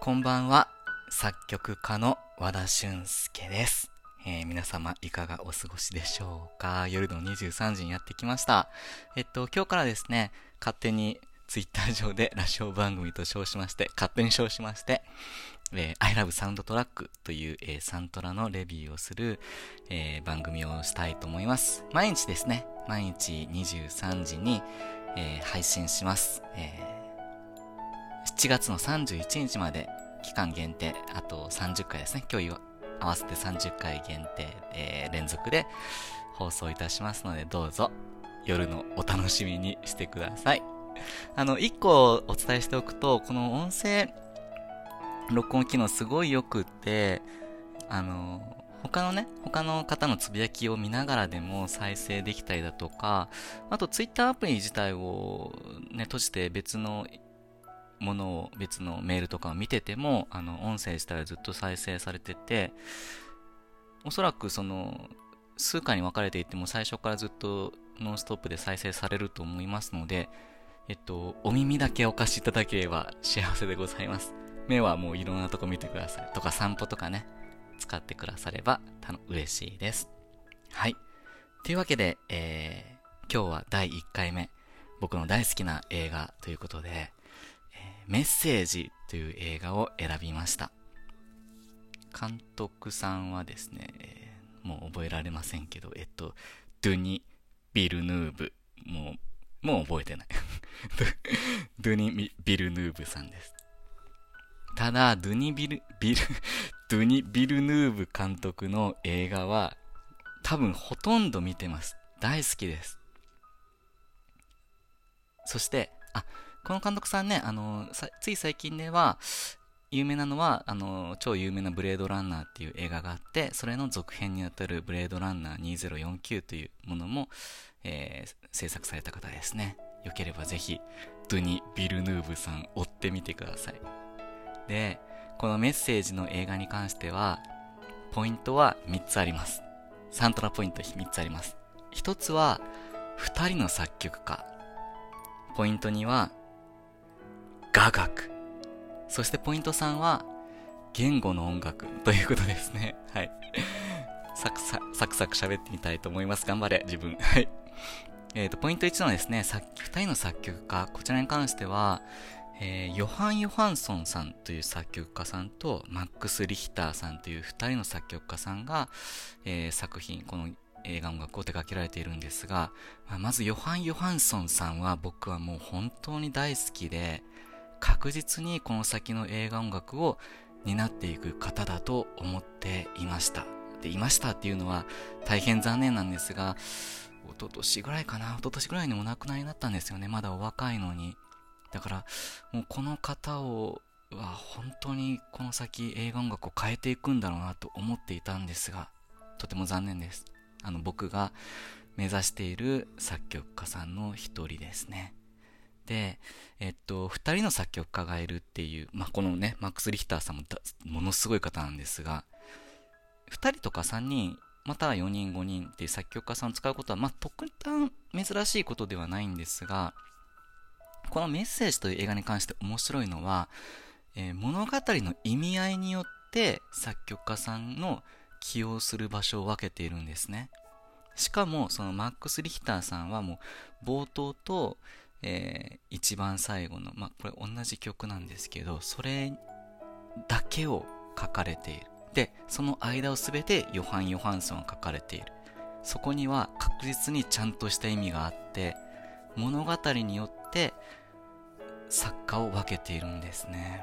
こんばんは、作曲家の和田俊介です。えー皆様いかがお過ごしでしょうか？夜の23時にやってきました。えっと、今日からですね、勝手にツイッター上でラジオ番組と称しまして、勝手に称しまして、えー I love サウンドトラックという、えーサントラのレビューをする、えー番組をしたいと思います。毎日ですね、毎日23時に、えー配信します。えー7月の31日まで期間限定、あと30回ですね。今日合わせて30回限定、えー連続で放送いたしますので、どうぞ夜のお楽しみにしてください。あの、一個お伝えしておくと、この音声録音機能すごい良くって、あの、他のね、他の方のつぶやきを見ながらでも再生できたりだとか、あとツイッターアプリ自体をね、閉じて別のものを別のメールとかを見てても、あの、音声自体はずっと再生されてて、おそらくその、数回に分かれていても最初からずっとノンストップで再生されると思いますので、えっと、お耳だけお貸しいただければ幸せでございます。目はもういろんなとこ見てください。とか散歩とかね、使ってくださればたの嬉しいです。はい。というわけで、えー、今日は第1回目、僕の大好きな映画ということで、メッセージという映画を選びました。監督さんはですね、えーもう覚えられませんけど、えっと、ドゥニ・ビルヌーブ。もう、もう覚えてない。ドゥニ・ビルヌーブさんです。ただ、ドゥニ・ビル、ビル、ドゥニ・ビルヌーブ監督の映画は、多分ほとんど見てます。大好きです。そして、あ、この監督さんね、あの、つい最近では、有名なのは、あの、超有名なブレードランナーっていう映画があって、それの続編にあたるブレードランナー2049というものも、えー制作された方ですね。よければぜひ、ドゥニ・ビルヌーブさん追ってみてください。で、このメッセージの映画に関しては、ポイントは3つあります。サントラポイント3つあります。1つは、2人の作曲家。ポイント2は、雅楽。そしてポイント3は、言語の音楽ということですね。はい。サクササクサク喋ってみたいと思います。頑張れ、自分。はい。えっ、と、ポイント1のですね、作2人の作曲家、こちらに関しては、えーヨハン・ヨハンソンさんという作曲家さんと、マックス・リヒターさんという2人の作曲家さんが、えー作品、この映画音楽を手掛けられているんですが、まあまずヨハン・ヨハンソンさんは僕はもう本当に大好きで、確実にこの先の映画音楽を担っていく方だと思っていました。で、いましたっていうのは大変残念なんですが、一昨年ぐらいかな一昨年ぐらいにお亡くなりになったんですよね。まだお若いのに。だから、もうこの方を、は本当にこの先映画音楽を変えていくんだろうなと思っていたんですが、とても残念です。あの、僕が目指している作曲家さんの一人ですね。で、えっと、二人の作曲家がいるっていう、まあ、このね、マックス・リヒターさんもものすごい方なんですが、二人とか三人、または4人5人っていう作曲家さんを使うことは、まあ、特段珍しいことではないんですが、このメッセージという映画に関して面白いのは、えー物語の意味合いによって作曲家さんの起用する場所を分けているんですね。しかも、そのマックス・リヒターさんはもう冒頭と、えー一番最後の、まあ、これ同じ曲なんですけど、それだけを書かれている。で、その間をすべてヨハン・ヨハンソンが書かれている。そこには確実にちゃんとした意味があって、物語によって作家を分けているんですね。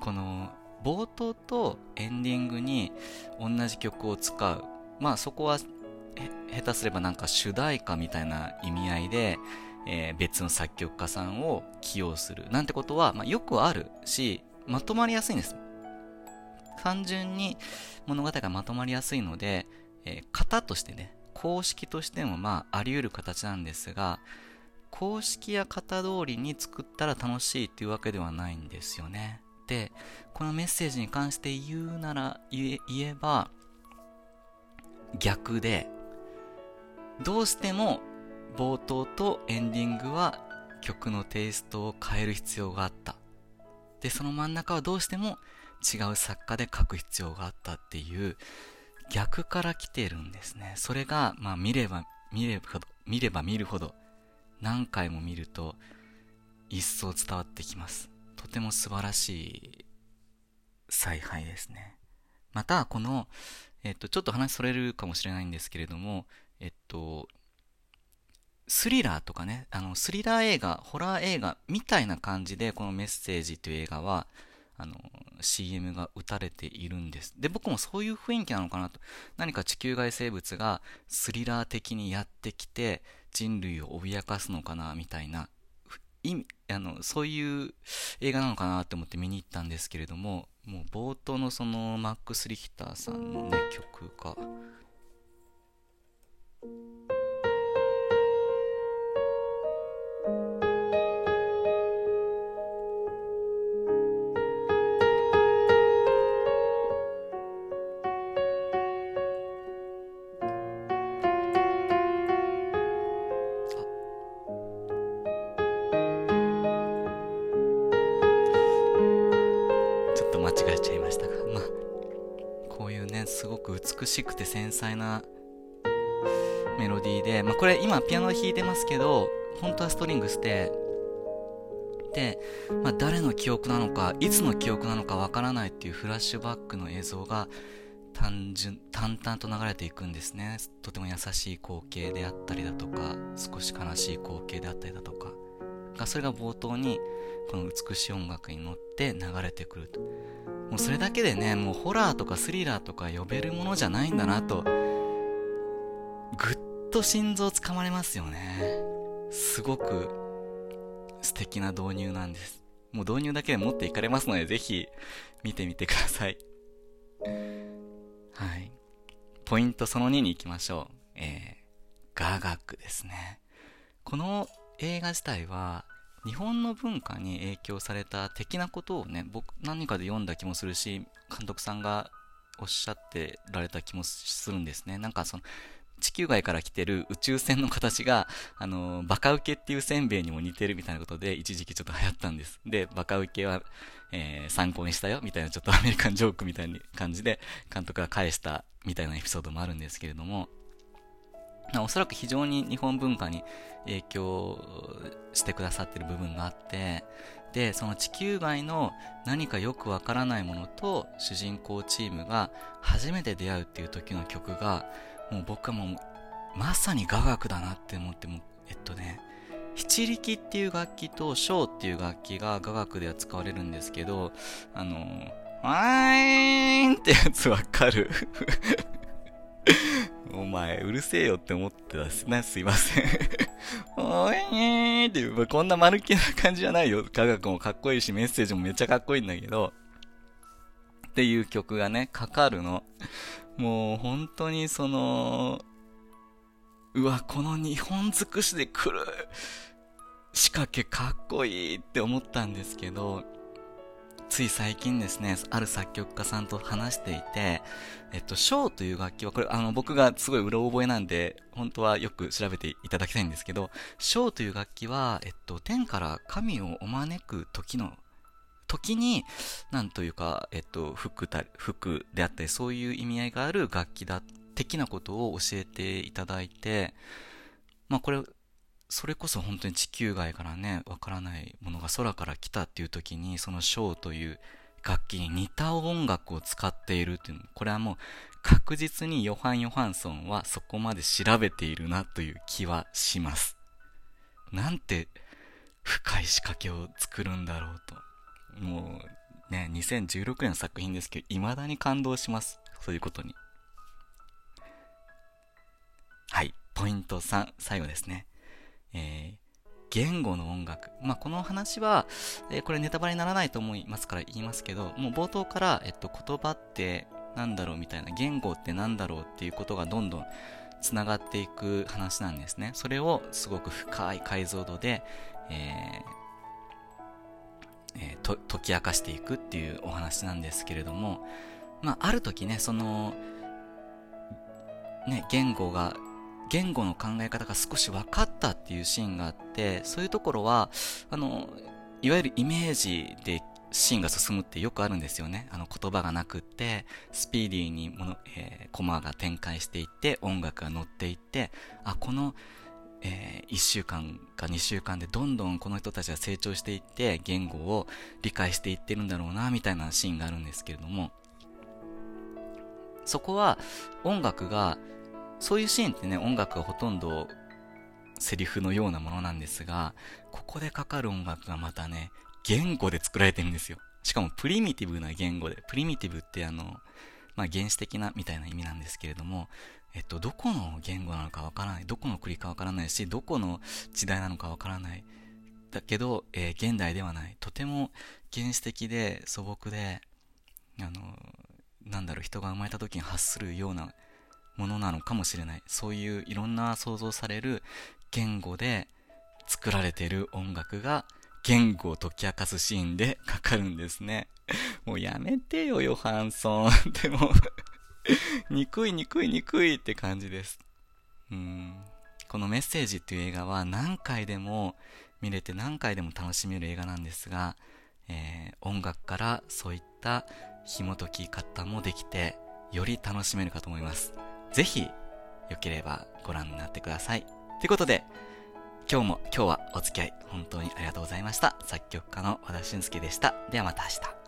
この冒頭とエンディングに同じ曲を使う。まあそこは下手すればなんか主題歌みたいな意味合いで、えー別の作曲家さんを起用するなんてことは、まあ、よくあるしまとまりやすいんです。単純に物語がまとまりやすいので、えー型としてね公式としてもまああり得る形なんですが公式や型通りに作ったら楽しいっていうわけではないんですよね。でこのメッセージに関して言うなら言え言えば逆でどうしても冒頭とエンディングは曲のテイストを変える必要があったで、その真ん中はどうしても違う作家で書く必要があったっていう逆から来てるんですね。それが、まあ見れば見れば、見れば見るほど何回も見ると一層伝わってきます。とても素晴らしい采配ですね。また、この、えっと、ちょっと話それるかもしれないんですけれども、えっと、スリラーとかね、あの、スリラー映画、ホラー映画みたいな感じで、このメッセージという映画は、あの、CM が打たれているんです。で、僕もそういう雰囲気なのかなと。何か地球外生物がスリラー的にやってきて、人類を脅かすのかな、みたいな、意味、あの、そういう映画なのかなって思って見に行ったんですけれども、もう冒頭のそのマックス・リヒターさんのね、曲が、美しくて繊細なメロディーで、まあ、これ今ピアノ弾いてますけど、本当はストリングスで、で、まあ、誰の記憶なのか、いつの記憶なのかわからないっていうフラッシュバックの映像が単純、淡々と流れていくんですね。とても優しい光景であったりだとか、少し悲しい光景であったりだとか、がそれが冒頭にこの美しい音楽に乗って流れてくると。もうそれだけでね、もうホラーとかスリラーとか呼べるものじゃないんだなと、ぐっと心臓つかまれますよね。すごく素敵な導入なんです。もう導入だけで持っていかれますので、ぜひ見てみてください。はい。ポイントその2に行きましょう。えー、雅楽ですね。この映画自体は、日本の文化に影響された的なことをね、僕何かで読んだ気もするし、監督さんがおっしゃってられた気もするんですね。なんかその、地球外から来てる宇宙船の形が、あの、バカウケっていうせんべいにも似てるみたいなことで、一時期ちょっと流行ったんです。で、バカウケは、えー、参考にしたよ、みたいなちょっとアメリカンジョークみたいな感じで、監督が返したみたいなエピソードもあるんですけれども、おそらく非常に日本文化に影響してくださってる部分があって、で、その地球外の何かよくわからないものと主人公チームが初めて出会うっていう時の曲が、もう僕はもうまさに雅楽だなって思っても、えっとね、七力っていう楽器と小っていう楽器が雅楽では使われるんですけど、あの、わーいーんってやつわかる？お前、うるせえよって思ってたすね。すいません おいーっていう、こんな丸気な感じじゃないよ。科学もかっこいいし、メッセージもめっちゃかっこいいんだけど、っていう曲がね、かかるの。もう本当にその、うわ、この日本尽くしで来る仕掛けかっこいいって思ったんですけど、つい最近ですね、ある作曲家さんと話していて、えっと、ショーという楽器は、これ、あの、僕がすごいうろ覚えなんで、本当はよく調べていただきたいんですけど、ショーという楽器は、えっと、天から神をお招く時の、時に、なんというか、えっと、服た、服であったり、そういう意味合いがある楽器だ、的なことを教えていただいて、まあ、これ、それこそ本当に地球外からね、わからないものが空から来たっていう時に、そのショーという楽器に似た音楽を使っているっていうの、これはもう確実にヨハン・ヨハンソンはそこまで調べているなという気はします。なんて深い仕掛けを作るんだろうと。もうね、2016年の作品ですけど、未だに感動します。そういうことに。はい。ポイント3、最後ですね。えー、言語の音楽。まあ、この話は、えー、これネタバレにならないと思いますから言いますけど、もう冒頭から、えっと、言葉ってなんだろうみたいな、言語ってなんだろうっていうことがどんどん繋がっていく話なんですね。それをすごく深い解像度で、えーえー、と解き明かしていくっていうお話なんですけれども、まあ、ある時ね、その、ね、言語が言語の考え方が少し分かったっていうシーンがあって、そういうところは、あの、いわゆるイメージでシーンが進むってよくあるんですよね。あの言葉がなくって、スピーディーにもの、えー、コマが展開していって、音楽が乗っていって、あ、この、えー、1週間か2週間でどんどんこの人たちが成長していって、言語を理解していってるんだろうな、みたいなシーンがあるんですけれども、そこは音楽が、そういうシーンってね、音楽がほとんどセリフのようなものなんですが、ここでかかる音楽がまたね、言語で作られてるんですよ。しかもプリミティブな言語で、プリミティブってあの、まあ、原始的なみたいな意味なんですけれども、えっと、どこの言語なのかわからない、どこの国かわからないし、どこの時代なのかわからない。だけど、えー、現代ではない。とても原始的で素朴で、あの、なんだろう、人が生まれた時に発するようなものなのかもしれない。そういういろんな想像される言語で作られてる音楽が言語を解き明かすシーンでかかるんですね。もうやめてよ、ヨハンソン。でも憎い憎い憎いって感じです。うん。このメッセージっていう映画は何回でも見れて何回でも楽しめる映画なんですが、えー、音楽からそういった紐解き方もできて、より楽しめるかと思います。ぜひ、良ければご覧になってください。ということで、今日も、今日はお付き合い、本当にありがとうございました。作曲家の和田俊介でした。ではまた明日。